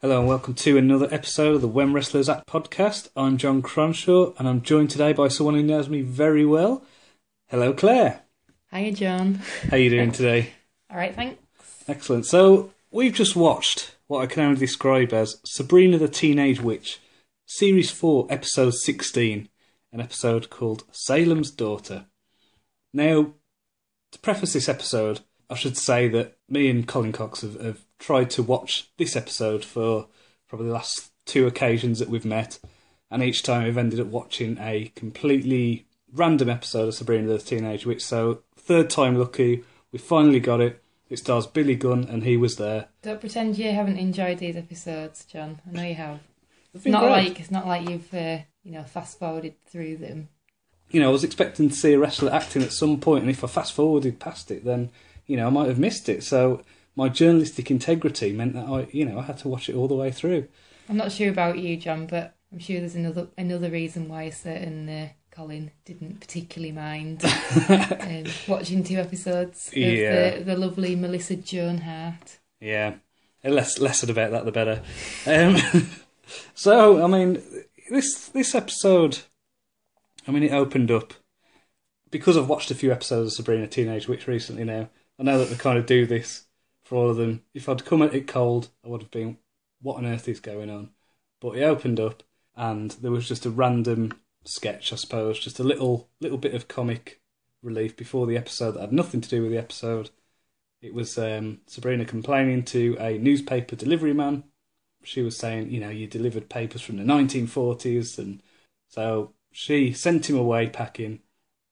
Hello and welcome to another episode of the When Wrestlers Act podcast. I'm John Cronshaw and I'm joined today by someone who knows me very well. Hello, Claire. Hiya, John. How are you doing today? All right, thanks. Excellent. So we've just watched what I can only describe as Sabrina the Teenage Witch, Series 4, Episode 16, an episode called Salem's Daughter. Now, to preface this episode, I should say that me and Colin Cox have, have tried to watch this episode for probably the last two occasions that we've met, and each time we've ended up watching a completely random episode of Sabrina the Teenage Witch. So, third time lucky, we finally got it. It stars Billy Gunn, and he was there. Don't pretend you haven't enjoyed these episodes, John. I know you have. It's not great. like it's not like you've uh, you know fast forwarded through them. You know, I was expecting to see a wrestler acting at some point, and if I fast forwarded past it, then you know I might have missed it. So my journalistic integrity meant that I, you know, I had to watch it all the way through. I'm not sure about you, John, but I'm sure there's another another reason why a certain uh, Colin didn't particularly mind um, watching two episodes of Yeah. the, the lovely Melissa Joan Hart. Yeah, less less said about that, the better. Um, so, I mean, this this episode, I mean, it opened up because I've watched a few episodes of Sabrina Teenage Witch recently. Now I know that they kind of do this for all of them. If I'd come at it cold, I would have been, "What on earth is going on?" But it opened up, and there was just a random sketch, I suppose, just a little little bit of comic relief before the episode that had nothing to do with the episode. It was um, Sabrina complaining to a newspaper delivery man. She was saying, you know, you delivered papers from the 1940s, and so she sent him away packing.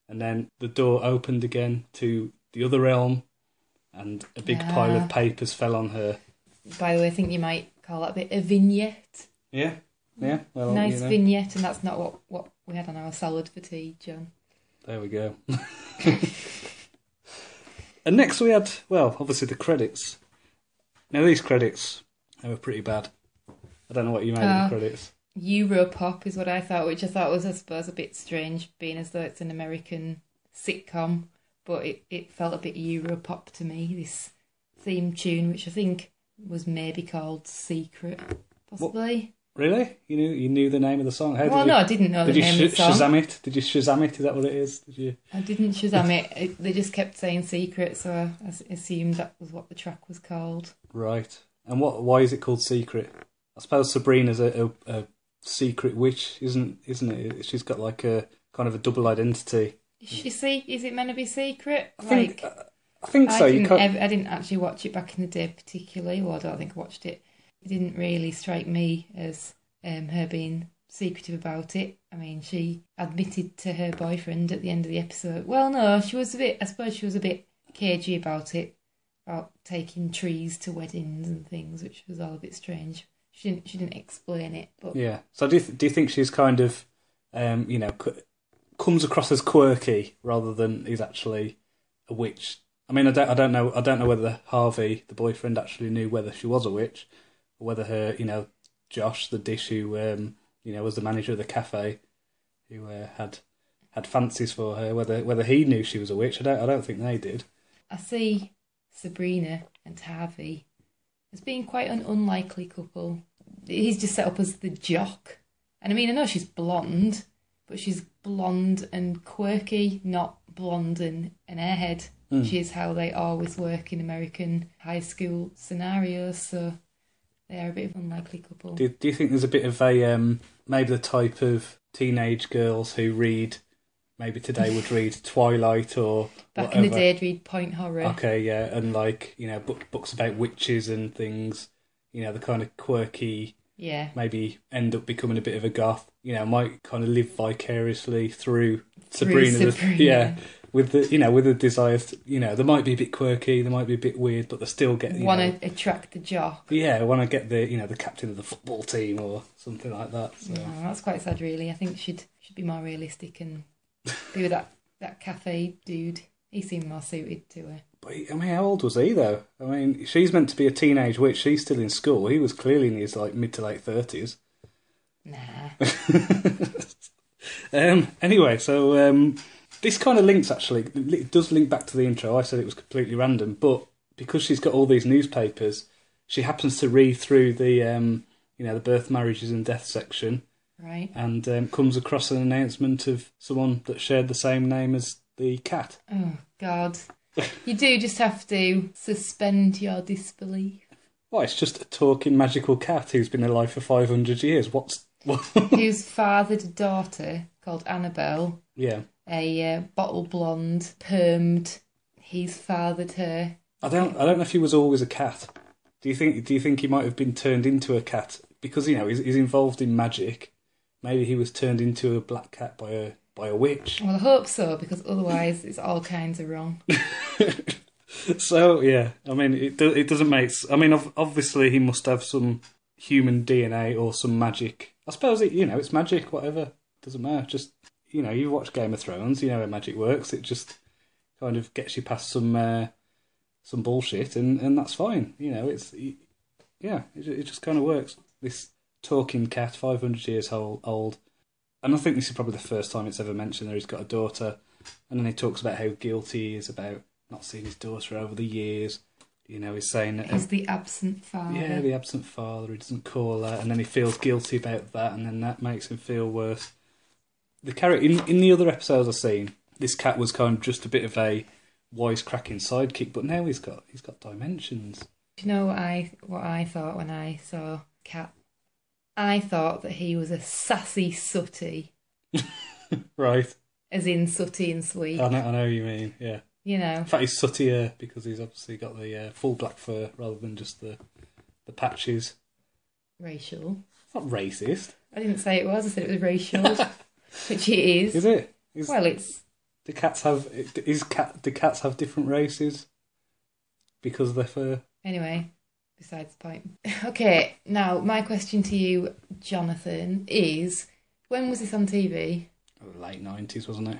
And then the door opened again to the other realm, and a big pile of papers fell on her. By the way, I think you might call that a bit a vignette. Yeah, yeah. Well, nice you know, vignette, and that's not what, what we had on our salad for tea, John. There we go. and next we had, well, obviously the credits. Now these credits, they were pretty bad. I don't know what you made of Uh, the credits. Europop is what I thought, which I thought was, I suppose, a bit strange, being as though it's an American sitcom, but it, it felt a bit Europop to me, this theme tune, which I think was maybe called Secret, possibly. Really? You knew you knew the name of the song? How well, you, no, I didn't know did the you name sh- of the song. Shazam it? Did you Shazam it? Is that what it is? Did you? I didn't Shazam it. it. They just kept saying Secret, so I assumed that was what the track was called. Right. And what? Why is it called Secret? I suppose Sabrina's a, a, a secret witch, isn't isn't it? She's got like a kind of a double identity. Is she see? Is it meant to be secret? I think like, I think so. I didn't, ever, I didn't actually watch it back in the day particularly. Well, I don't think I watched it. It didn't really strike me as um, her being secretive about it. I mean, she admitted to her boyfriend at the end of the episode. Well, no, she was a bit. I suppose she was a bit cagey about it, about taking trees to weddings and things, which was all a bit strange. She didn't. She didn't explain it, but Yeah. So do you, th- do you think she's kind of, um, you know, comes across as quirky rather than he's actually a witch? I mean, I don't, I don't know, I don't know whether Harvey, the boyfriend, actually knew whether she was a witch, or whether her, you know, Josh, the dish who, um, you know, was the manager of the cafe, who uh, had had fancies for her, whether whether he knew she was a witch. I don't, I don't think they did. I see Sabrina and Harvey as being quite an unlikely couple. He's just set up as the jock. And I mean, I know she's blonde, but she's blonde and quirky, not blonde and an airhead, which is how they always work in American high school scenarios. So they are a bit of an unlikely couple. Do, do you think there's a bit of a um, maybe the type of teenage girls who read maybe today would read Twilight or Back whatever. in the day, I'd read Point Horror. Okay, yeah, and like you know book, books about witches and things. You know the kind of quirky, Yeah. maybe end up becoming a bit of a goth. You know, might kind of live vicariously through, Through Sabrina. the- yeah, with the you know with the desires. To, you know, they might be a bit quirky, they might be a bit weird, but they still get Want to attract the jock. yeah, want to get the you know the captain of the football team or something like that. So. No, that's quite sad, really. I think she'd should be more realistic and be with that that cafe dude. He seemed more suited to her. But he- I mean, how old was he though? I mean, she's meant to be a teenage witch. She's still in school. He was clearly in his like mid to late thirties. Nah. Um, anyway, so um, this kind of links actually. It does link back to the intro. I said it was completely random, but because she's got all these newspapers, she happens to read through the um, you know the birth, marriages, and death section, Right. and um, comes across an announcement of someone that shared the same name as the cat. Oh God. you do just have to suspend your disbelief. Well, it's just a talking magical cat who's been alive for five hundred years. What's what? Who's fathered a daughter called Annabelle, yeah, a uh, bottle blonde, permed. He's fathered her. I don't. I don't know if he was always a cat. Do you think? Do you think he might have been turned into a cat because you know he's, he's involved in magic? Maybe he was turned into a black cat by a by a witch. Well, I hope so because otherwise it's all kinds of wrong. So yeah, I mean, it do, it doesn't make. I mean, ov- obviously he must have some human DNA or some magic. I suppose it. You know, it's magic. Whatever doesn't matter. Just you know, you watch Game of Thrones. You know how magic works. It just kind of gets you past some uh, some bullshit, and and that's fine. You know, it's yeah, it, it just kind of works. This talking cat, five hundred years old, old, and I think this is probably the first time it's ever mentioned that he's got a daughter, and then he talks about how guilty he is about not seeing his daughter over the years. You know, he's saying that He's the absent father. yeah, the absent father, he doesn't call her, and then he feels guilty about that, and then that makes him feel worse. The character in in the other episodes I've seen, this cat was kind of just a bit of a wisecracking sidekick, but now he's got he's got dimensions. Do you know what I what I thought when I saw Cat? I thought that he was a sassy sooty, Right, as in sooty and Sweep. I know, I know what you mean. Yeah, you know, in fact, he's sootier because he's obviously got the uh, full black fur rather than just the the patches. racial. It's not racist, I didn't say it was. I said it was racial, which it is. is it? Is, Well, it's do cats have is cat do cats have different races because of their fur? anyway. Besides the point. Okay, now my question to you, Jonathan, is when was this on TV? late nineties, wasn't it?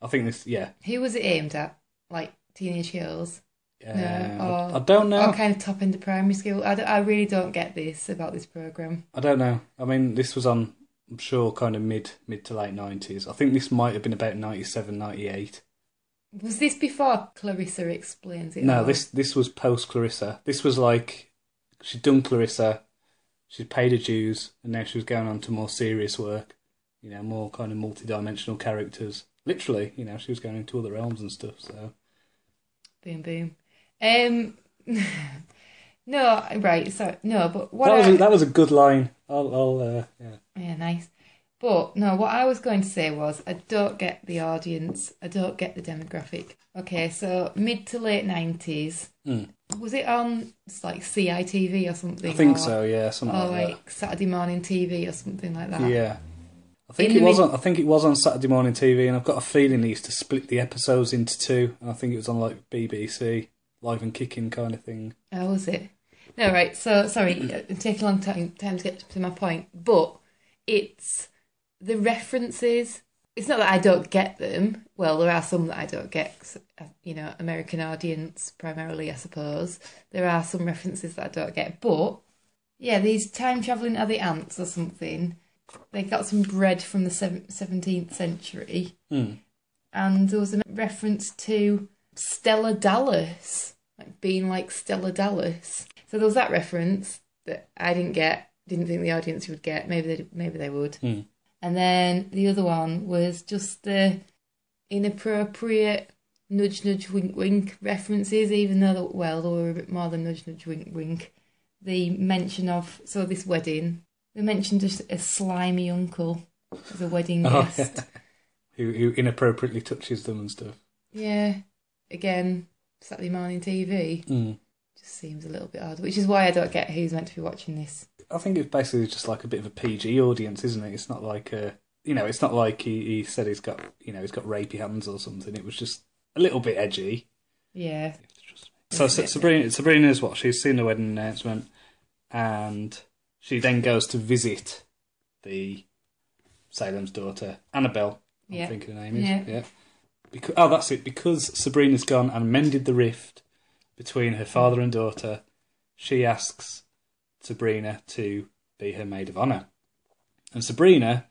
I think this. Yeah, Who was it aimed at? Like teenage girls? uh, No, I, or- I don't know. Or kind of top end of primary school? I, I really don't get this about this program. I don't know. I mean, this was on. I'm sure, kind of mid mid to late nineties. I think this might have been about 97, 98. Was this before Clarissa explains it? No, all? this this was post Clarissa. This was like she'd done Clarissa, she'd paid her dues, and now she was going on to more serious work. You know, more kind of multi-dimensional characters. Literally, you know, she was going into other realms and stuff. So boom boom. Um, no, right. So no, but what? that was I, a, that was a good line. I'll, I'll uh, yeah. yeah, nice. But no, what I was going to say was I don't get the audience. I don't get the demographic. Okay, so mid to late nineties. Mm. Was it on like CITV or something? I think or, so. Yeah, something Or like, like Saturday morning TV or something like that. Yeah. I think In it was mid- on. I think it was on Saturday morning TV, and I've got a feeling they used to split the episodes into two. And I think it was on like BBC, live and kicking kind of thing. Oh, was it? No, right. So sorry, it takes a long time time to get to my point, but it's the references. It's not that I don't get them. Well, there are some that I don't get. uh, You know, American audience primarily, I suppose. There are some references that I don't get, but yeah, these time traveling are the ants or something. They got some bread from the seventeenth century, Hmm. and there was a reference to Stella Dallas, like being like Stella Dallas. So there was that reference that I didn't get, didn't think the audience would get. Maybe they, maybe they would. Hmm. And then the other one was just the inappropriate nudge, nudge, wink, wink references. Even though, well, they were a bit more than nudge, nudge, wink, wink. The mention of so this wedding, they mentioned just a slimy uncle as a wedding Oh, guest. Who who inappropriately touches them and stuff. Yeah. Again, Saturday morning TV Mm. Seems a little bit odd, which is why I don't get who's meant to be watching this. I think it's basically just like a bit of a PG audience, isn't it? It's not like a, you know, it's not like he, he said he's got, you know, he's got rapey hands or something. It was just a little bit edgy. Yeah. So Sa- Sabrina, Sabrina's what? She's seen the wedding announcement, and she then goes to visit the Salem's daughter, Annabelle. I Yeah. think her name is. Yeah. Yeah. Because oh, that's it. Because Sabrina's gone and mended the rift between her father and daughter, she asks Sabrina to be her maid of honor. And Sabrina,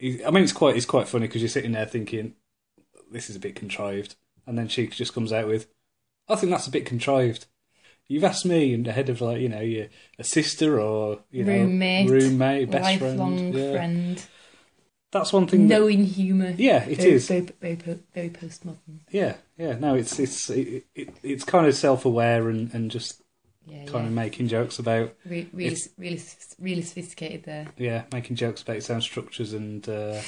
I mean, it's quite it's quite funny because you're sitting there thinking, this is a bit contrived, and then she just comes out with, I think that's a bit contrived. You've asked me ahead of like you know your a sister or you know Roommate, roommate, best Lifelong friend. Yeah. friend. That's one thing. that- Knowing humour. yeah, it very, is. Very, very, very postmodern. Yeah, yeah. No, it's it's it, it, it's kind of self aware and and just Yeah, kind yeah. of making jokes about Re- really, really, really sophisticated there. yeah making jokes about its own structures and uh,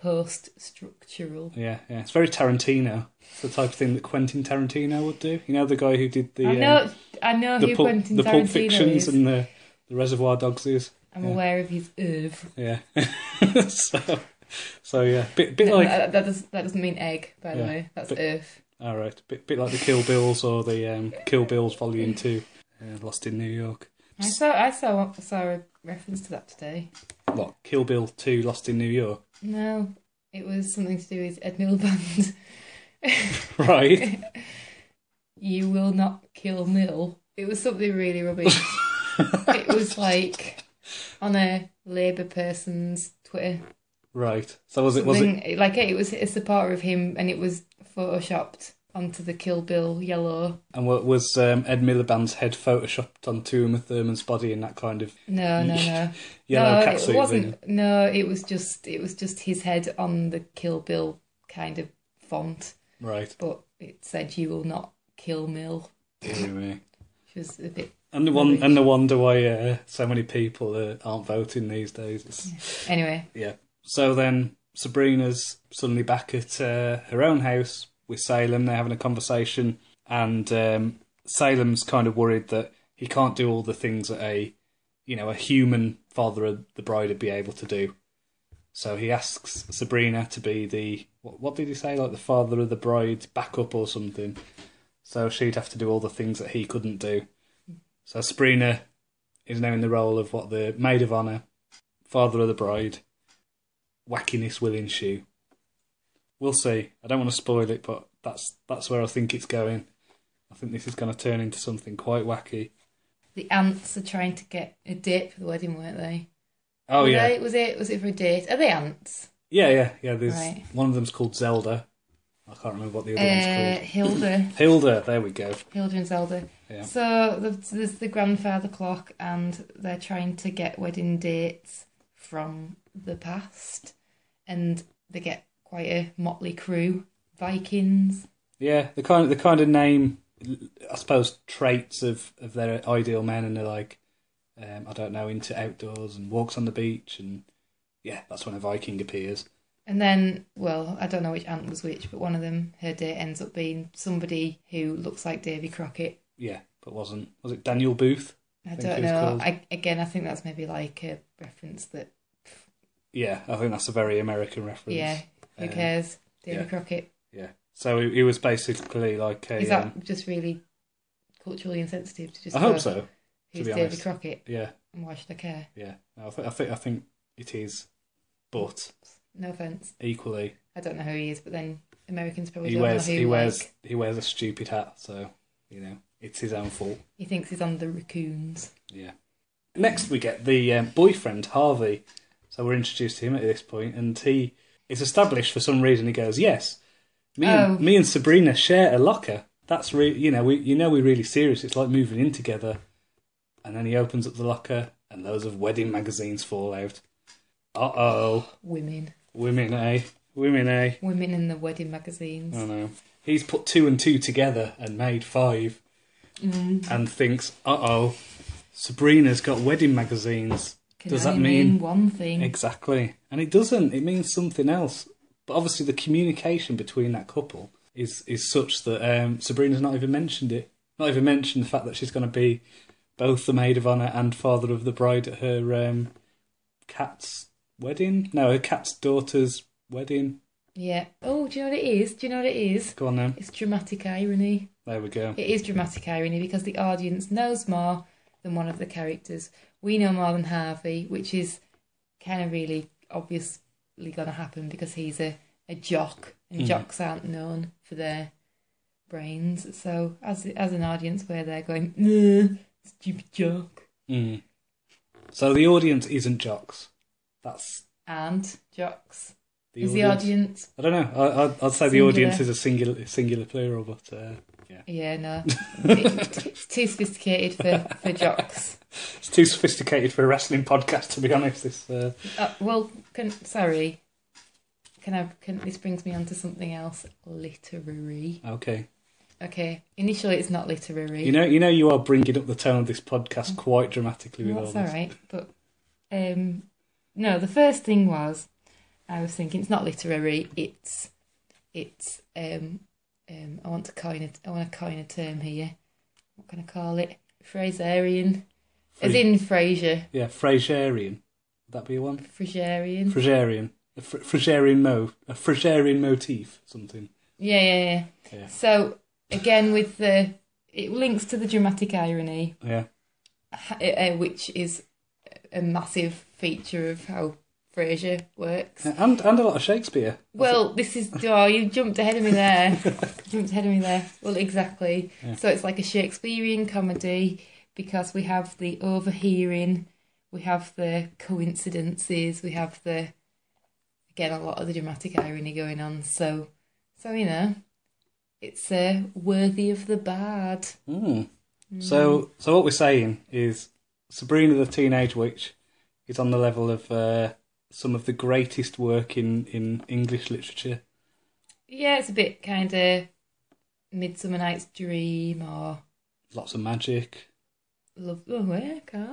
Post-structural. yeah yeah. It's very Tarantino. It's the type of thing that Quentin Tarantino would do. You know, the guy who did the I um, know, I know the who pulp, Quentin the Pulp Fictions is. and the the Reservoir Dogs is. I'm yeah. aware of his oeuvre. Yeah. so, so yeah, bit bit No, like that, that, does, that doesn't mean egg, by the Yeah, way. That's earth. all right, bit bit like the Kill Bills or the um, Kill Bills Volume Two, uh, Lost in New York. I saw, I saw, saw a reference to that today. What Kill Bill Two, Lost in New York? No, it was something to do with Ed Miliband. Right. you will not kill Mill. It was something really rubbish. it was like on a Labour person's Twitter. Right. So was it was it Like it was a supporter of him, and it was photoshopped onto the Kill Bill yellow. and what was um, Ed Miliband's head photoshopped onto Uma Thurman's body in that kind of No, no, no. yellow no, catsuit it thing? wasn't. No, it was just it was just his head on the Kill Bill kind of font, Right. but it said "You will not kill Mill," Anyway. which was a bit. And the one and the wonder why uh, so many people uh, aren't voting these days. It's, Anyway, Yeah. So then Sabrina's suddenly back at uh, her own house with Salem. They're having a conversation, and um, Salem's kind of worried that he can't do all the things that a, you know, a human father of the bride would be able to do. So he asks Sabrina to be the what, what did he say, like the father of the bride's backup or something. So she'd have to do all the things that he couldn't do. So Sabrina is now in the role of what the maid of honor, father of the bride, wackiness will ensue. We'll see. I don't want to spoil it, but that's that's where I think it's going. I think this is going to turn into something quite wacky. the ants are trying to get a date for the wedding, weren't they? Oh Were yeah, they- was it was it for a date? Are they ants? yeah, yeah, yeah. There's Right. one of them's called Zelda. I can't remember what the other Uh, one's called. Hilda. Hilda, there we go. Hilda and Zelda. Yeah. So the- there's the grandfather clock, and they're trying to get wedding dates from the past, and they get quite a motley crew. Vikings. Yeah, the kind of the kind of name, I suppose, traits of of their ideal men, and they're like, um, I don't know, into outdoors and walks on the beach, and yeah, that's when a Viking appears. And then, well, I don't know which aunt was which, but one of them, her date ends up being somebody who looks like Davy Crockett. Yeah, but wasn't was it Daniel Boone? I think don't know. I, again, I think that's maybe like a reference that, Yeah, I think that's a very American reference. yeah, who Um, cares? Davy yeah. Crockett. Yeah. So he he was basically like a. Is that um, just really culturally insensitive to just I hope so. Who's Davy. Crockett? Yeah, And why should I care? yeah. No, I, th- I think I think it is, but No offense. equally I don't know who he is, but then Americans probably he don't wears know who he wears like, he wears a stupid hat, so you know it's his own fault. he thinks he's on the raccoons. Yeah. Next, we get the um, boyfriend Harvey. So we're introduced to him at this point, and he is established for some reason. He goes, "Yes, me and Oh. me and Sabrina share a locker. That's re- you know we you know we're really serious. It's like moving in together." And then he opens up the locker, and loads of wedding magazines fall out. Uh oh, Women. Women, eh? Women, eh? Women in the wedding magazines. Oh no. He's put two and two together and made five, Mm. and thinks, "Uh oh, Sabrina's got wedding magazines." Can Does that mean- one thing? Exactly. And it doesn't. It means something else. But obviously, the communication between that couple is is such that um, Sabrina's not even mentioned it. Not even mentioned the fact that she's going to be both the maid of honor and father of the bride at her um, cat's wedding. No, a cat's daughter's wedding. Yeah. Oh, do you know what it is? Do you know what it is? Go on then. It's dramatic irony. There we go. It is dramatic irony because the audience knows more than one of the characters. We know more than Harvey, which is kind of really obviously going to happen because he's a, a jock, and Mhm. jocks aren't known for their brains. So, as as an audience, where they're going, stupid jock, Mm. So the audience isn't jocks. That's and jocks the is audience. the audience. I don't know. I, I'd, I'd say the audience is a singular singular plural, but uh, Yeah. Yeah, no. It- it's too sophisticated for, for jocks. It's too sophisticated for a wrestling podcast, to be honest. This, uh, Uh, well, can, sorry. Can I? Can this brings me on to something else? Literary. okay. Okay. Initially, it's not literary. You know, you know, you are bringing up the tone of this podcast quite dramatically with That's all all this. right. But um, no, the first thing was I was thinking it's not literary. It's it's um um. I want to coin it. I want to coin a term here. What can I call it? Fraserian, as in Frasier. yeah, Fraserian. Would that be a one? Fraserian. Fraserian. A fr- Fraserian mo, a Fraserian motif, something. Yeah, yeah, yeah. Yeah. So again, with the it links to the dramatic irony, Yeah. uh, which is a massive feature of how Frasier works. And and a lot of Shakespeare. Well, this is oh, you jumped ahead of me there. jumped ahead of me there. Well, exactly. Yeah. So it's like a Shakespearean comedy because we have the overhearing, we have the coincidences, we have the again a lot of the dramatic irony going on. So, so you know, it's uh, worthy of the Bard. Mm. So, so what we're saying is Sabrina the Teenage Witch is on the level of uh, some of the greatest work in, in English literature. Yeah, it's a bit kind of Midsummer Night's Dream or Lots of magic. Love. Oh?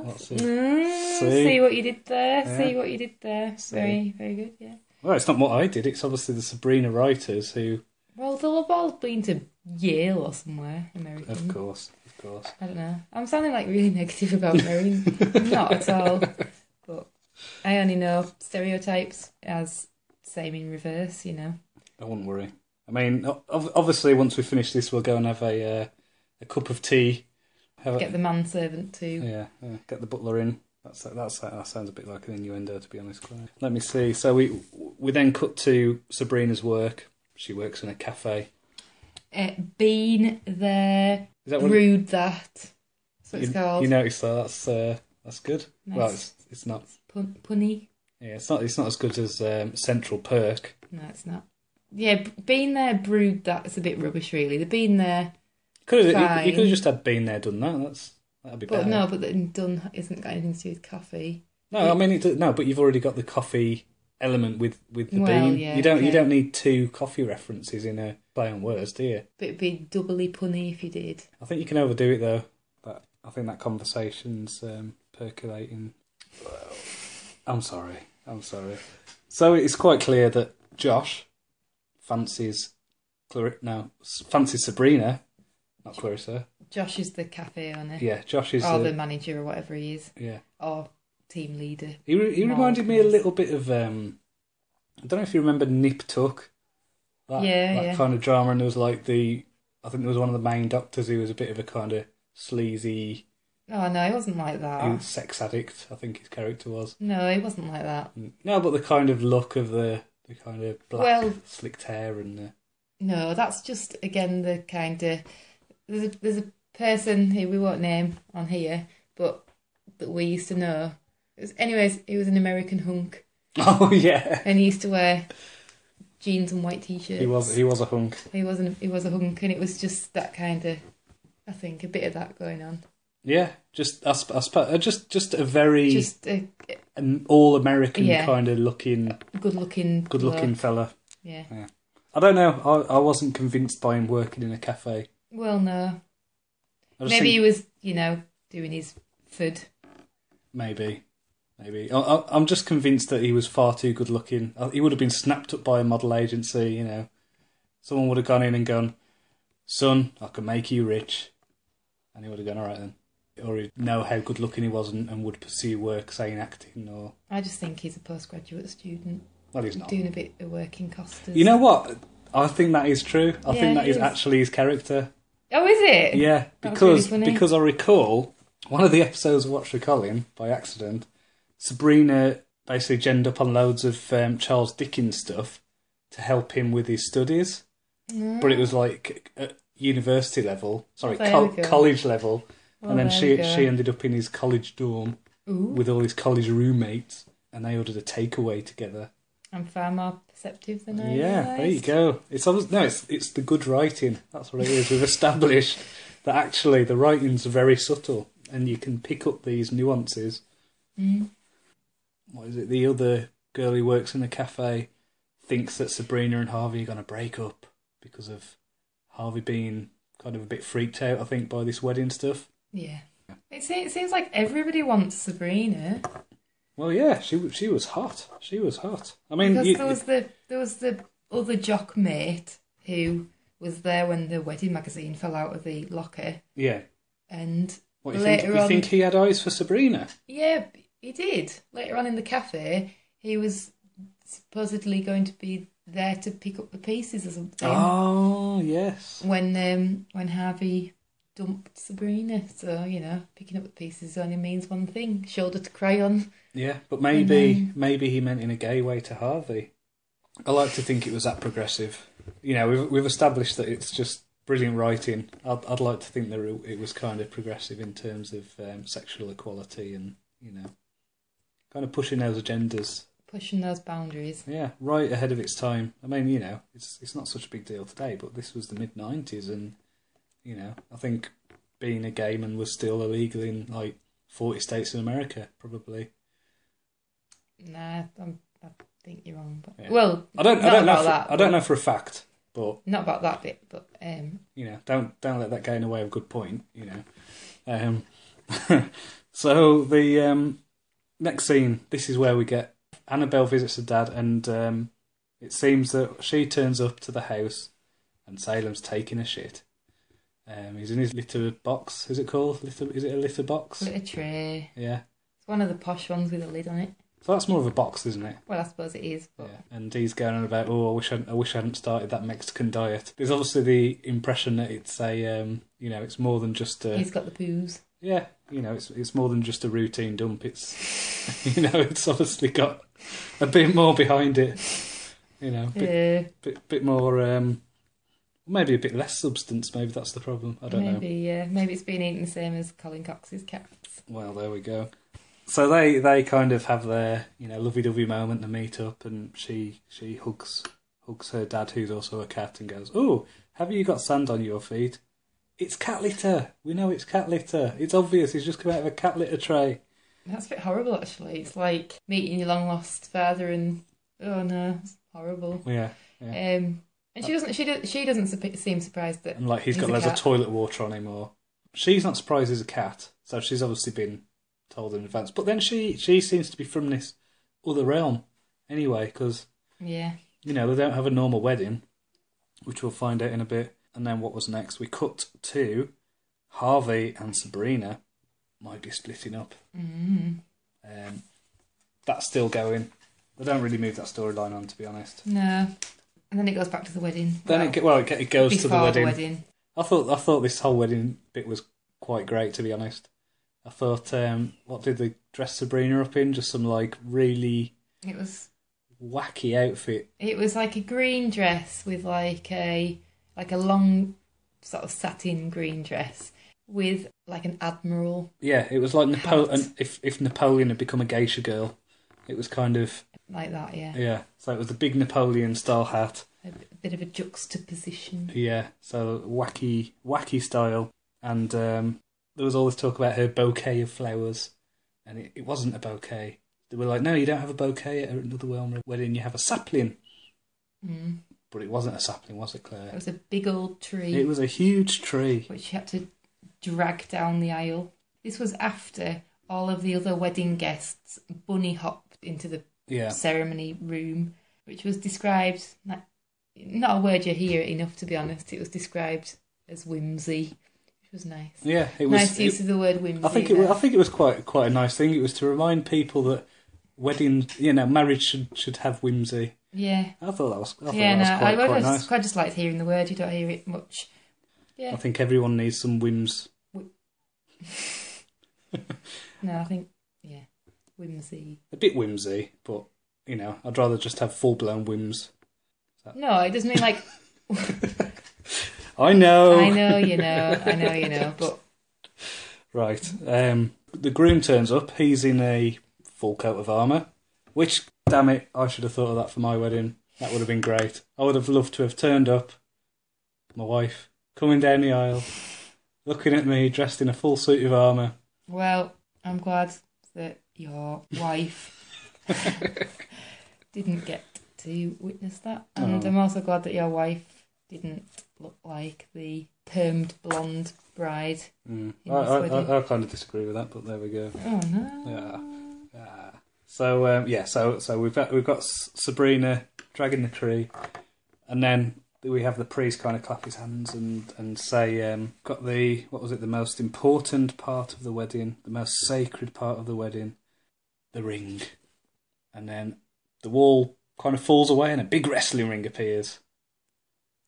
Lots of- Mm, See? see? what you did there. Yeah. See what you did there. See. Very, very good. Yeah. Well, it's not what I did. It's obviously the Sabrina writers who, Well, they'll have all been to Yale or somewhere, American. of course, of course. I don't know. I'm sounding like really negative about Mary. Not at all. I only know stereotypes as same in reverse. You know. I wouldn't worry. I mean, obviously, once we finish this, we'll go and have a uh, a cup of tea. Have a, Get the manservant too. Yeah, yeah, get the butler in. That's that's that sounds a bit like an innuendo, to be honest. Claire. Let me see. So we we then cut to Sabrina's work. She works in a cafe. Uh, been there, Is that what brewed that. That's what you, it's called. you noticed that? That's uh, that's good. Well, it's it's not. Pun- punny. Yeah, it's not. It's not as good as um, Central Perk. No, it's not. Yeah, being there, brewed that. It's a bit rubbish, really. The being there, Could have, you, you could have just had been there, done that. That's that'd be but better. no, but the done isn't got anything to do with coffee. No, I mean it, no, but you've already got the coffee element with with the Well, bean. yeah, you don't you don't need two coffee references in a play on words, do you? But it'd be doubly punny if you did. I think you can overdo it though. I think that conversation's um, percolating. I'm sorry. I'm sorry. So it's quite clear that Josh fancies Clar- no fancies Sabrina, not Clarissa. Josh is the cafe owner, Yeah, Josh is. or the manager, or whatever he is, yeah, or team leader. he re- he reminded me a little bit of. Um, I don't know if you remember Nip Tuck. That, Yeah, that yeah. kind of drama, and there was like the. I think there was one of the main doctors who was a bit of a kind of sleazy Oh no, he wasn't like that. sex addict, I think his character was. No, he wasn't like that. Mm. No, but the kind of look of the the kind of black Well- slicked hair and the, No, that's just again the kind of there's a there's a person who we won't name on here, but that we used to know. It was, anyways, he was an American hunk, Oh yeah. and he used to wear jeans and white t-shirts. He was he was a hunk. He wasn't. He was a hunk, and it was just that kind of. I think a bit of that going on. Yeah, just I, I uh, just just a very Just a an all American Yeah. kind of looking, good-looking, good looking fella. Yeah. I don't know. I I wasn't convinced by him working in a cafe. Well, no. Maybe he was, you know, doing his food. maybe maybe I, I, I'm just convinced that he was far too good looking. Uh, He would have been snapped up by a model agency. You know, someone would have gone in and gone, "Son, I can make you rich," and he would have gone, "All right then." Or he'd know how good looking he was and, and would pursue work, say in acting or I just think he's a postgraduate student well, he's not. doing a bit of work in Costas. You know what? I think that is true. I Yeah, think that is is. actually his character. Oh, is it? Yeah, because really funny. because I recall one of the episodes I watched with Colin by accident. Sabrina basically genned up on loads of um, Charles Dickens stuff to help him with his studies, Mm. but it was like at university level, sorry, There col- we go. college level, and then there she go. she ended up in his college dorm Ooh. with all his college roommates, and they ordered a takeaway together. I'm far more perceptive than I Yeah, there you realised. go. It's almost, no, it's it's the good writing. That's what it is. We've established that actually the writing's very subtle, and you can pick up these nuances. Mm. What is it? The other girl who works in the cafe thinks that Sabrina and Harvey are going to break up because of Harvey being kind of a bit freaked out. I think by this wedding stuff. Yeah. It, se- it seems like everybody wants Sabrina Well, yeah, she w- she was hot. She was hot. I mean, because you, there was the there was the other jock mate who was there when the wedding magazine fell out of the locker, yeah. and What you think? Later You on- think he had eyes for Sabrina? yeah, he did. Later on in the cafe, he was supposedly going to be there to pick up the pieces or something. Oh, yes. when um when Harvey dumped Sabrina. So you know, picking up the pieces only means one thing: shoulder to cry on. Yeah, but maybe then- maybe he meant in a gay way to Harvey. I like to think it was that progressive. You know, we've we've established that it's just brilliant writing. I'd I'd like to think that it- was kind of progressive in terms of um, sexual equality and you know, kind of pushing those agendas. Pushing those boundaries. Yeah, right ahead of its time. I mean, you know, it's it's not such a big deal today, but this was the mid '90s, and you know, I think being a gay man was still illegal in like 40 states in America, probably. Nah, I'm, I think you're wrong. But Yeah. well, I don't. I don't know. For, that, I don't know for a fact, but Not about that bit, but um, you know, don't don't let that get in the way of a good point. You know. Um, so the um, next scene. This is where we get Annabelle visits her dad, and um, it seems that she turns up to the house, and Salem's taking a shit. Um, he's in his litter box. Is it called litter? Is it a litter box? glitter tray. Yeah. It's one of the posh ones with a lid on it. So that's more of a box, isn't it? Well, I suppose it is, but Yeah, and he's going on about, oh, I wish I, I wish I hadn't started that Mexican diet. There's obviously the impression that it's a, um, you know, it's more than just a, he's got the poos. Yeah, you know, it's it's more than just a routine dump. It's, you know, it's obviously got a bit more behind it. You know, bit Uh, bit, bit more, um, maybe a bit less substance. Maybe that's the problem. I don't know. maybe, yeah, maybe it's been eaten the same as Colin Cox's cats. Well, there we go. So they they kind of have their you know lovey dovey moment to meet up, and she she hugs hugs her dad, who's also a cat, and goes, "Oh, have you got sand on your feet? It's cat litter. We know it's cat litter. It's obvious. It's just come out of a cat litter tray." That's a bit horrible, actually. It's like meeting your long lost father, and oh no, it's horrible. Yeah, yeah. Um, and she doesn't. She does. She doesn't seem surprised that. And like he's He's got a loads of toilet water on him, or she's not surprised he's a cat, so she's obviously been told in advance. But then she she seems to be from this other realm anyway, because Yeah. you know, they don't have a normal wedding, which we'll find out in a bit. And then what was next? We cut to Harvey and Sabrina might be splitting up. Mm. Um, that's still going. They don't really move that storyline on, to be honest. No. And then it goes back to the wedding. Then Well, it, well, it, it goes to the wedding. the wedding. I thought I thought this whole wedding bit was quite great, to be honest. I thought, um, what did they dress Sabrina up in? Just some like really It was. wacky outfit. It was like a green dress with like a like a long sort of satin green dress with like an admiral Yeah, it was like Napoleon. If if Napoleon had become a geisha girl, it was kind of like that. Yeah. Yeah, so it was a big Napoleon style hat. A bit of a juxtaposition. Yeah, so wacky, wacky style. And um, there was all this talk about her bouquet of flowers, and it, it wasn't a bouquet. They were like, no, you don't have a bouquet at another Wilmer wedding, you have a sapling. Mm. But it wasn't a sapling, was it, Claire? It was a big old tree. It was a huge tree. which she had to drag down the aisle. This was after all of the other wedding guests bunny hopped into the Yeah, ceremony room, which was described not, not a word you hear enough to be honest. It was described as whimsy, which was nice. yeah, it was. nice it- use of the word whimsy. I think it. was- I think it was quite quite a nice thing. It was to remind people that wedding, you know, marriage should should have whimsy. Yeah, I thought that was. I yeah. that was quite, I, I quite just nice. quite just liked hearing the word. You don't hear it much. Yeah. I think everyone needs some whims. No, I think yeah, whimsy. A bit whimsy, but you know, I'd rather just have full blown whims. No, it doesn't mean like I know. I know you know, I know you know, but Right. Um, the groom turns up. He's in a full coat of armour. Which, damn it, I should have thought of that for my wedding. That would have been great. I would have loved to have turned up. My wife coming down the aisle, looking at me dressed in a full suit of armour. Well, I'm glad that your wife didn't get to witness that. And Oh. I'm also glad that your wife didn't look like the permed blonde bride. Mm. I, I. I, I kind of disagree with that, but there we go. Oh no. Yeah. So um, yeah, so so we've got we've got Sabrina dragging the tree, and then we have the priest kind of clap his hands and and say, um, "Got the what was it? The most important part of the wedding, the most sacred part of the wedding, the ring," and then the wall kind of falls away and a big wrestling ring appears.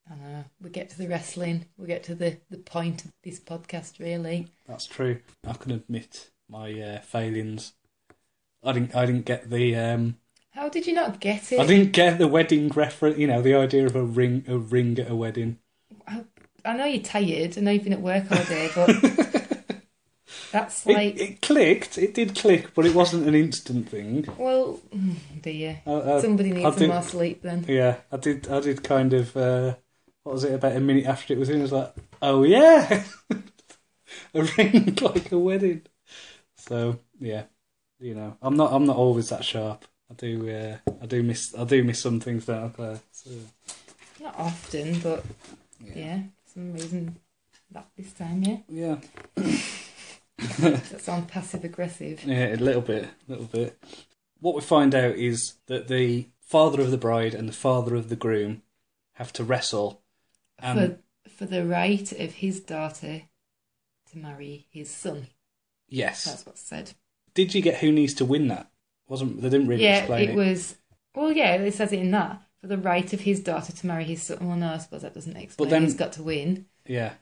Know. We get to the wrestling. We get to the, the point of this podcast, really. That's true. I can admit my uh, failings. I didn't I didn't get the um, How did you not get it? I didn't get the wedding reference. You know, the idea of a ring, a ring at a wedding. I know you're tired. I know you've been at work all day, but that's It, like, it clicked. It did click, but it wasn't an instant thing. well, mm, dear. I, I, Somebody I needs some did- more sleep then. yeah, I did. I did kind of. Uh, what was it? About a minute after it was in, I was like, "Oh yeah, a ring like a wedding." So yeah, you know, I'm not. I'm not always that sharp. I do. Uh, I do miss. I do miss some things, don't I, Claire? So, Not often, but yeah, for some reason that this time, yeah. yeah. That sounds passive aggressive. Yeah, a little bit, a little bit. What we find out is that the father of the bride and the father of the groom have to wrestle. And for for the right of his daughter to marry his son. yes, That's what's said. Did you get who needs to win that? Wasn't they didn't really yeah, explain it, it? was. Well, yeah, it says it in that for the right of his daughter to marry his son. Well, no, I suppose that doesn't explain. But then- He's got to win. Yeah,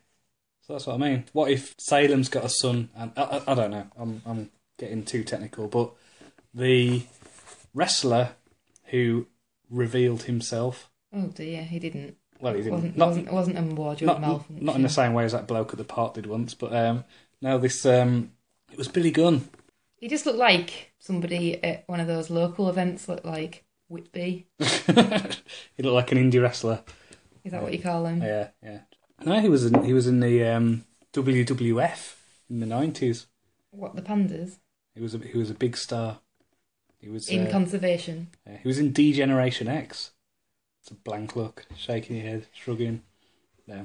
so that's what I mean. What if Salem's got a son? And I, I, I don't know. I'm I'm getting too technical, but the wrestler who revealed himself. Oh dear, he didn't. Well, he didn't. wasn't, not, wasn't, it wasn't a wardrobe not, malfunction. not in the same way as that bloke at the park did once, but um, no, this um, it was Billy Gunn. He just looked like somebody at one of those local events, looked like Whitby. he looked like an indie wrestler. Is that what you call him? Yeah, yeah. No, he was in he was in the um, WWF in the nineties. What the pandas He was a he was a big star. He was in uh, conservation? yeah, he was in D-Generation X. It's a blank look, shaking your head, shrugging.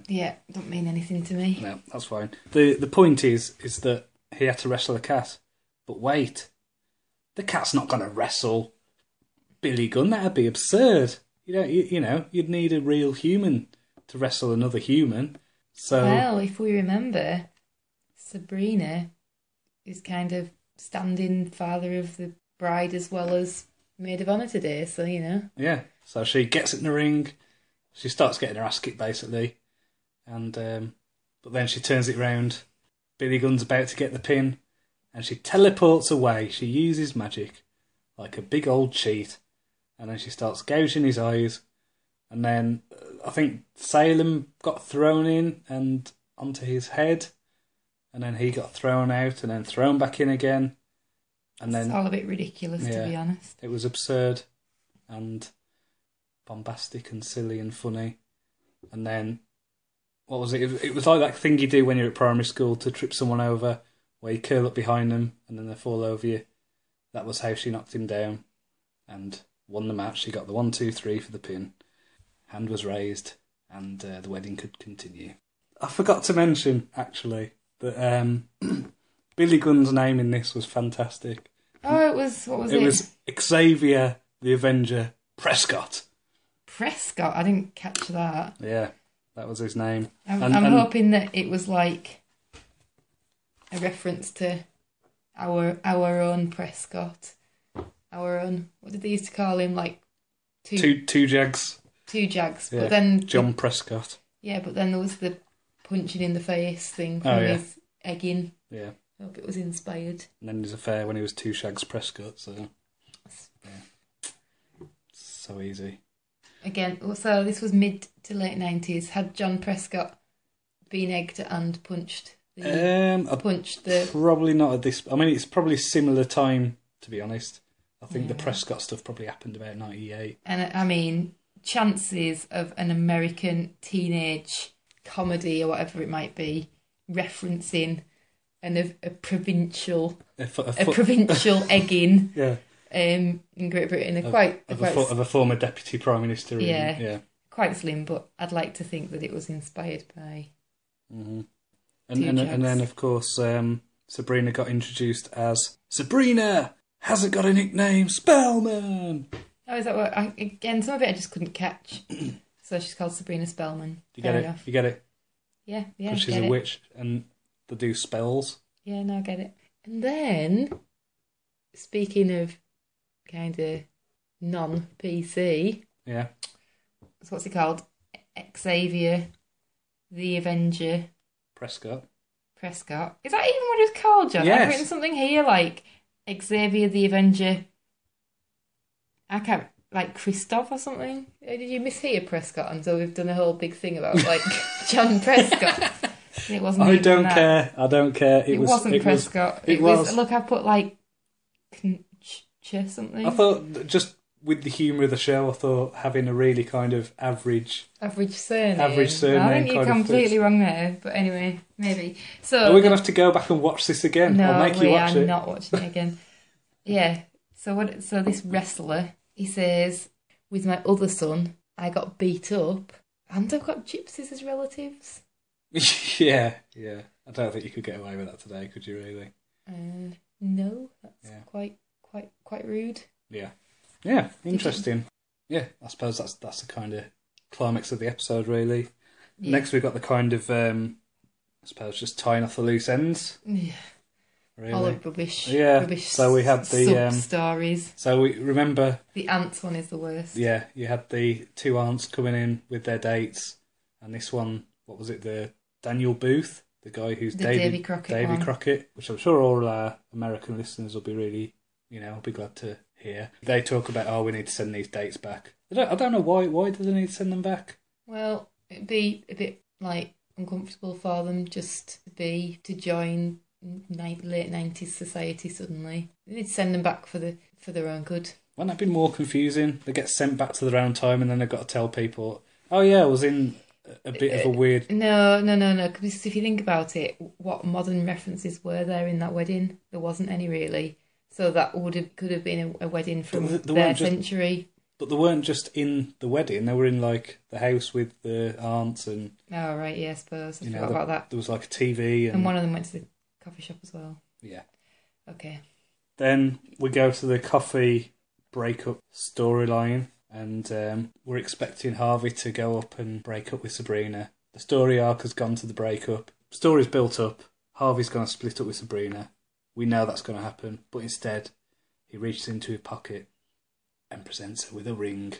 Yeah, don't mean anything to me. No, that's fine. the The point is is that he had to wrestle a cat, but wait, the cat's not going to wrestle Billy Gunn. That'd be absurd. You know, you, you know, you'd need a real human to wrestle another human. So Well, if we remember, Sabrina is kind of standing father of the bride as well as maid of honour today, so you know. Yeah. So she gets in the ring. She starts getting her ass kicked basically, and um, but then she turns it round. Billy Gunn's about to get the pin, and she teleports away. She uses magic like a big old cheat, and then she starts gouging his eyes. And then uh, I think Salem got thrown in and onto his head, and then he got thrown out and then thrown back in again, and then it's all a bit ridiculous, Yeah. to be honest. it was absurd and bombastic and silly and funny. And then, what was it? It it was like that thing you do when you're at primary school to trip someone over, where you curl up behind them and then they fall over you. That was how she knocked him down and won the match. She got the one, two, three for the pin. Hand was raised and uh, the wedding could continue. I forgot to mention, actually, that um, Billy Gunn's name in this was fantastic. Oh, it was, what was it? It was Xavier the Avenger Prescott. Prescott. I didn't catch that. Yeah, that was his name. I'm, And- I'm and- hoping that it was like a reference to our our own Prescott, our own. What did they used to call him? Like two two, Two Jags. two Jags. Yeah, But then John Prescott. yeah, but then there was the punching in the face thing oh, from Oh, yeah. his egging. Yeah. I hope it was inspired. And then there's a fair when he was two Shags Prescott. So yeah, so easy. Again, so this was mid to late nineties. Had John Prescott been egged and punched Um, punched the probably not at this. I mean, it's probably similar time to be honest. I think the Yeah. Prescott stuff probably happened about ninety eight. And I mean, chances of an American teenage comedy or whatever it might be referencing and a, a provincial A, fo- a a provincial egging yeah, um, in Great Britain are quite of a, quite, fo- of a former deputy prime minister. in- Yeah. yeah. quite slim. But I'd like to think that it was inspired by. hmm And and, and then of course um, Sabrina got introduced as Sabrina hasn't got a nickname, Spellman. Oh, is that what? I, again, some of it I just couldn't catch. so she's called Sabrina Spellman. You Fair get it? enough. You get it? Yeah, yeah. Because she's a it. witch and they do spells. Yeah, no, I get it. And then, speaking of kind of non PC, Yeah. so what's he called? Xavier, the Avenger, Prescott. Prescott. Is that even what it's called, John? Yes. I've written something here like Xavier, the Avenger. I can't. Like Christoph or something? Uh, Did you mishear Prescott? until we've done a whole big thing about like John Prescott. It wasn't. I don't that. care. I don't care. It, It, was, wasn't it was- Prescott. it it was, was- Look, I put like Knch something. I thought just with the humour of the show, I thought having a really kind of average. average surname. Average surname I think you're completely wrong there. But anyway, maybe. So Are we going to have to go back and watch this again? no, I'll make we you watch are it. not watching it again. yeah. So what? So this wrestler, he says, with my other son, I got beat up, and I've got gypsies as relatives. yeah, yeah. I don't think you could get away with that today, could you? Really? Uh, no, that's Yeah. quite, quite, quite rude. Yeah. Yeah. Interesting. Yeah. I suppose that's that's the kind of climax of the episode, really. Yeah. Next, we've got the kind of, um, I suppose, just tying off the loose ends. Yeah. Really. All the rubbish. Yeah, Rubbish so we had the, um, stories. So we remember The ants one is the worst. Yeah, you had the two aunts coming in with their dates, and this one, what was it? The Daniel Boone, the guy who's The Davy, Davy Crockett Davy. Crockett, which I'm sure all our American listeners will be really, you know, will be glad to hear. They talk about, oh, we need to send these dates back. I don't, I don't know why. Why do they need to send them back? Well, it'd be a bit like uncomfortable for them just to be to join late nineties society suddenly. They need to send them back for the for their own good. Wouldn't that be more confusing? They get sent back to their own time, and then they've got to tell people, oh yeah, I was in a- a bit of a uh, weird. No, no, no, no. Because if you think about it, what modern references were there in that wedding? There wasn't any really. So that would have could have been a, a wedding from But there their just- century. But they weren't just in the wedding; they were in like the house with the aunts, and Oh right, yeah, I suppose I You know, forgot the- about that. there was like a TV, and, And one of them went to the coffee shop as well. yeah. Okay. Then we go to the coffee breakup storyline, and um, we're expecting Harvey to go up and break up with Sabrina. The story arc has gone to the breakup. Story's built up. Harvey's going to split up with Sabrina. We know that's going to happen, but instead, he reaches into his pocket and presents her with a ring.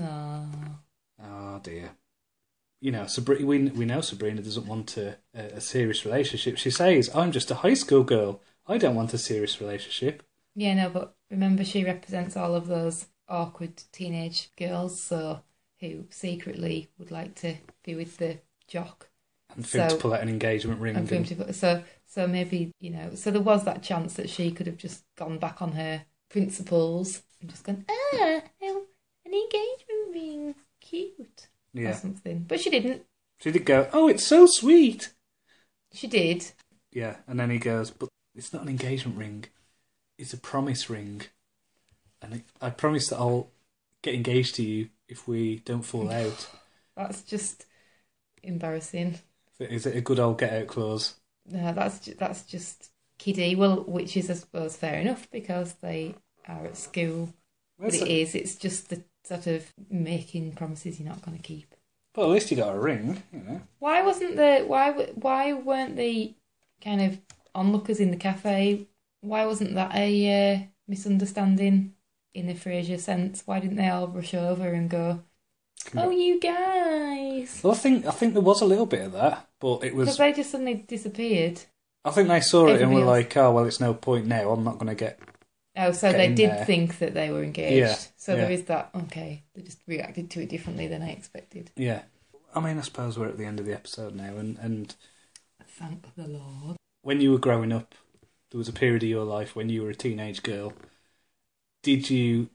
Oh. Oh dear. You know, Sabri- we we know Sabrina doesn't want a, a, a serious relationship. She says, "I'm just a high school girl. I don't want a serious relationship." Yeah, no, but remember she represents all of those awkward teenage girls, so who secretly would like to be with the jock And for him to So- pull out an engagement ring. and for him to so so maybe you know so there was that chance that she could have just gone back on her principles and just gone ah oh, an engagement ring cute or yeah. something, but she didn't. She did go, "Oh, it's so sweet." She did. Yeah, and then he goes, "But it's not an engagement ring. It's a promise ring, and I promise that I'll get engaged to you if we don't fall out." That's just embarrassing. Is it a good old get out clause? No, that's ju- that's just kiddie. Well, which is I suppose fair enough because they are at school. But That's it is. It's just the sort of making promises you're not going to keep. But at least you got a ring, you know. Why wasn't the why why weren't the kind of onlookers in the cafe? Why wasn't that a uh, misunderstanding in the Frasier sense? Why didn't they all rush over and go, "Oh, you guys"? Well, I think I think there was a little bit of that, but it was Because was. they just suddenly disappeared. I think they saw it and were Everybody like, "Oh, well, it's no point now. I'm not going to get." Oh, so Get they in did there. think that they were engaged. Yeah, So there yeah. is that. Okay, they just reacted to it differently than I expected. Yeah, I mean, I suppose we're at the end of the episode now, and and Thank the Lord. when you were growing up, there was a period of your life when you were a teenage girl, did you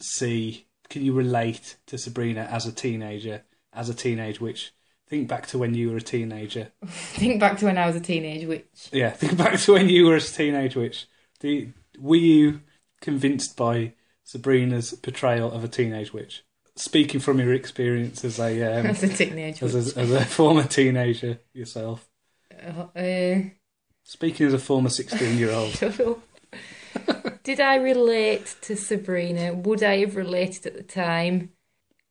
see? Can you relate to Sabrina as a teenager, as a teenage witch? Think back to when you were a teenager. Think back to when I was a teenage witch. Yeah, think back to when you were a teenage witch. Do you, were you convinced by Sabrina's portrayal of a teenage witch? Speaking from your experience as a um, As a teenage as as a former teenager yourself, Uh, speaking as a former sixteen-year-old. Did I relate to Sabrina? Would I have related at the time?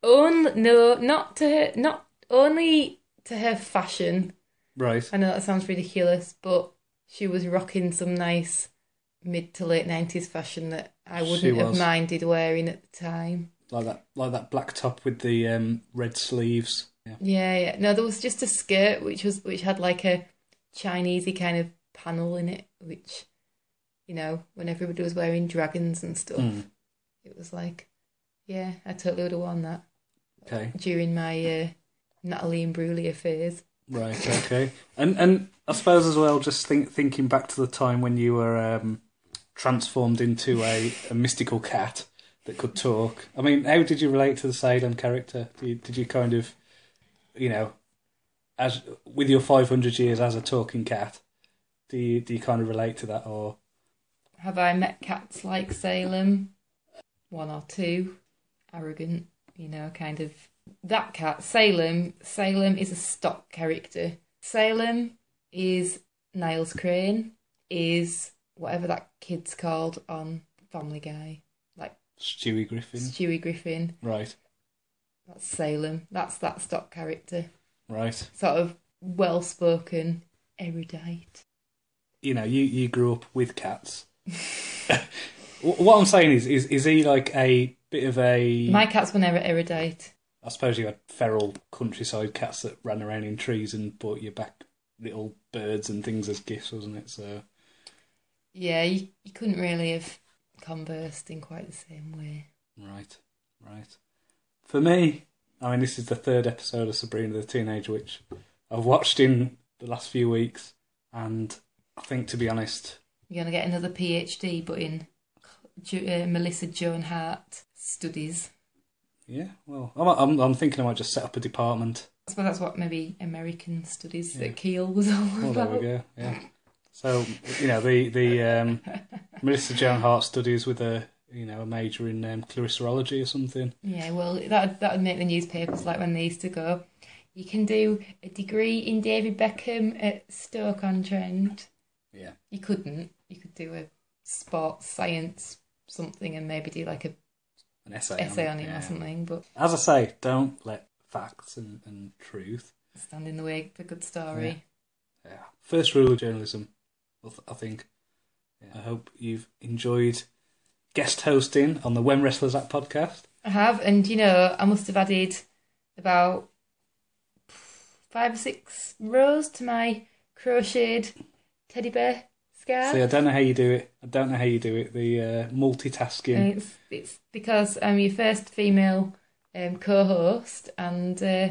On no, not to her, not only to her fashion. Right. I know that sounds ridiculous, but she was rocking some nice mid to late nineties fashion that I wouldn't have minded wearing at the time. Like that, like that black top with the um, red sleeves. Yeah. Yeah, yeah. No, there was just a skirt which was which had like a Chinesey kind of panel in it, which you know, when everybody was wearing dragons and stuff, Mm. it was like, yeah, I totally would have worn that Okay. during my uh, Natalie Imbruglia phase. Right. Okay. and and I suppose as well, just think, thinking back to the time when you were um, transformed into a, a mystical cat that could talk. I mean, how did you relate to the Salem character? Did you, did you kind of, you know, as with your five hundred years as a talking cat, do you do you kind of relate to that or? Have I met cats like Salem? One or two. Arrogant, you know, kind of. That cat, Salem, Salem is a stock character. Salem is Niles Crane, is whatever that kid's called on Family Guy. Like Stewie Griffin. Stewie Griffin. Right. That's Salem. That's that stock character. Right. Sort of well spoken, erudite. You know, you, you grew up with cats. Wh- what I'm saying is, is, is he like a bit of a? My cats were never erudite. I suppose you had feral countryside cats that ran around in trees and brought you back little birds and things as gifts, wasn't it? So Yeah, you, you couldn't really have conversed in quite the same way. right, right. For me, I mean, this is the third episode of Sabrina the Teenage Witch I've watched in the last few weeks, and I think, to be honest, You're going to get another PhD, but in uh, Melissa Joan Hart studies. yeah. Well, I'm, I'm, I'm thinking I might just set up a department. I suppose that's what maybe American studies Yeah. at Keele was all Well, there we go. Yeah. So you know the the um, Melissa Joan Hart studies with a you know a major in um, clarisserology or something. Yeah, well, that that would make the newspapers like when they used to go. You can do a degree in David Beckham at Stoke on Trent. Yeah. You couldn't. You could do a sports science something and maybe do like a An essay. essay it, on him yeah. or something. But As I say, don't let facts and, and truth. stand in the way of a good story. Yeah. First rule of journalism, I th- I think. I hope you've enjoyed guest hosting on the When Wrestlers Act podcast. I have, and you know, I must have added about five or six rows to my crocheted teddy bear scarf. See, I don't know how you do it. I don't know how you do it. The uh, multitasking. It's it's because I'm your first female um, co-host, and uh,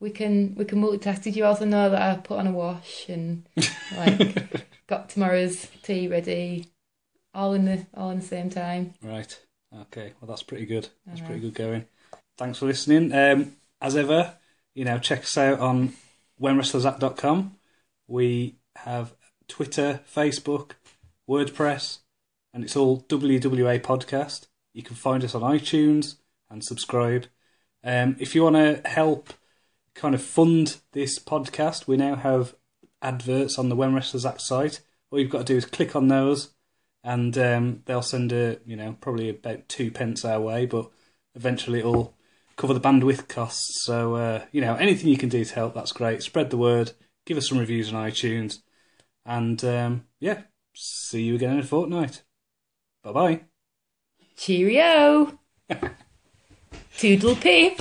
we can we can multitask. Did you also know that I put on a wash and like got tomorrow's tea ready, all in the all in the same time? Right. Okay. Well, that's pretty good. That's know. pretty good going. Thanks for listening. Um, as ever, you know, check us out on whenwrestlersact.com. We have Twitter, Facebook, WordPress, and it's all WWA Podcast. You can find us on iTunes and subscribe. Um, if you want to help kind of fund this podcast, we now have adverts on the When Wrestlers Act site. All you've got to do is click on those and um, they'll send a you know probably about two pence our way, but eventually it'll cover the bandwidth costs. So uh, you know anything you can do to help, that's great. Spread the word, give us some reviews on iTunes, and um, yeah, see you again in a fortnight. Bye bye. Cheerio, toodle pip.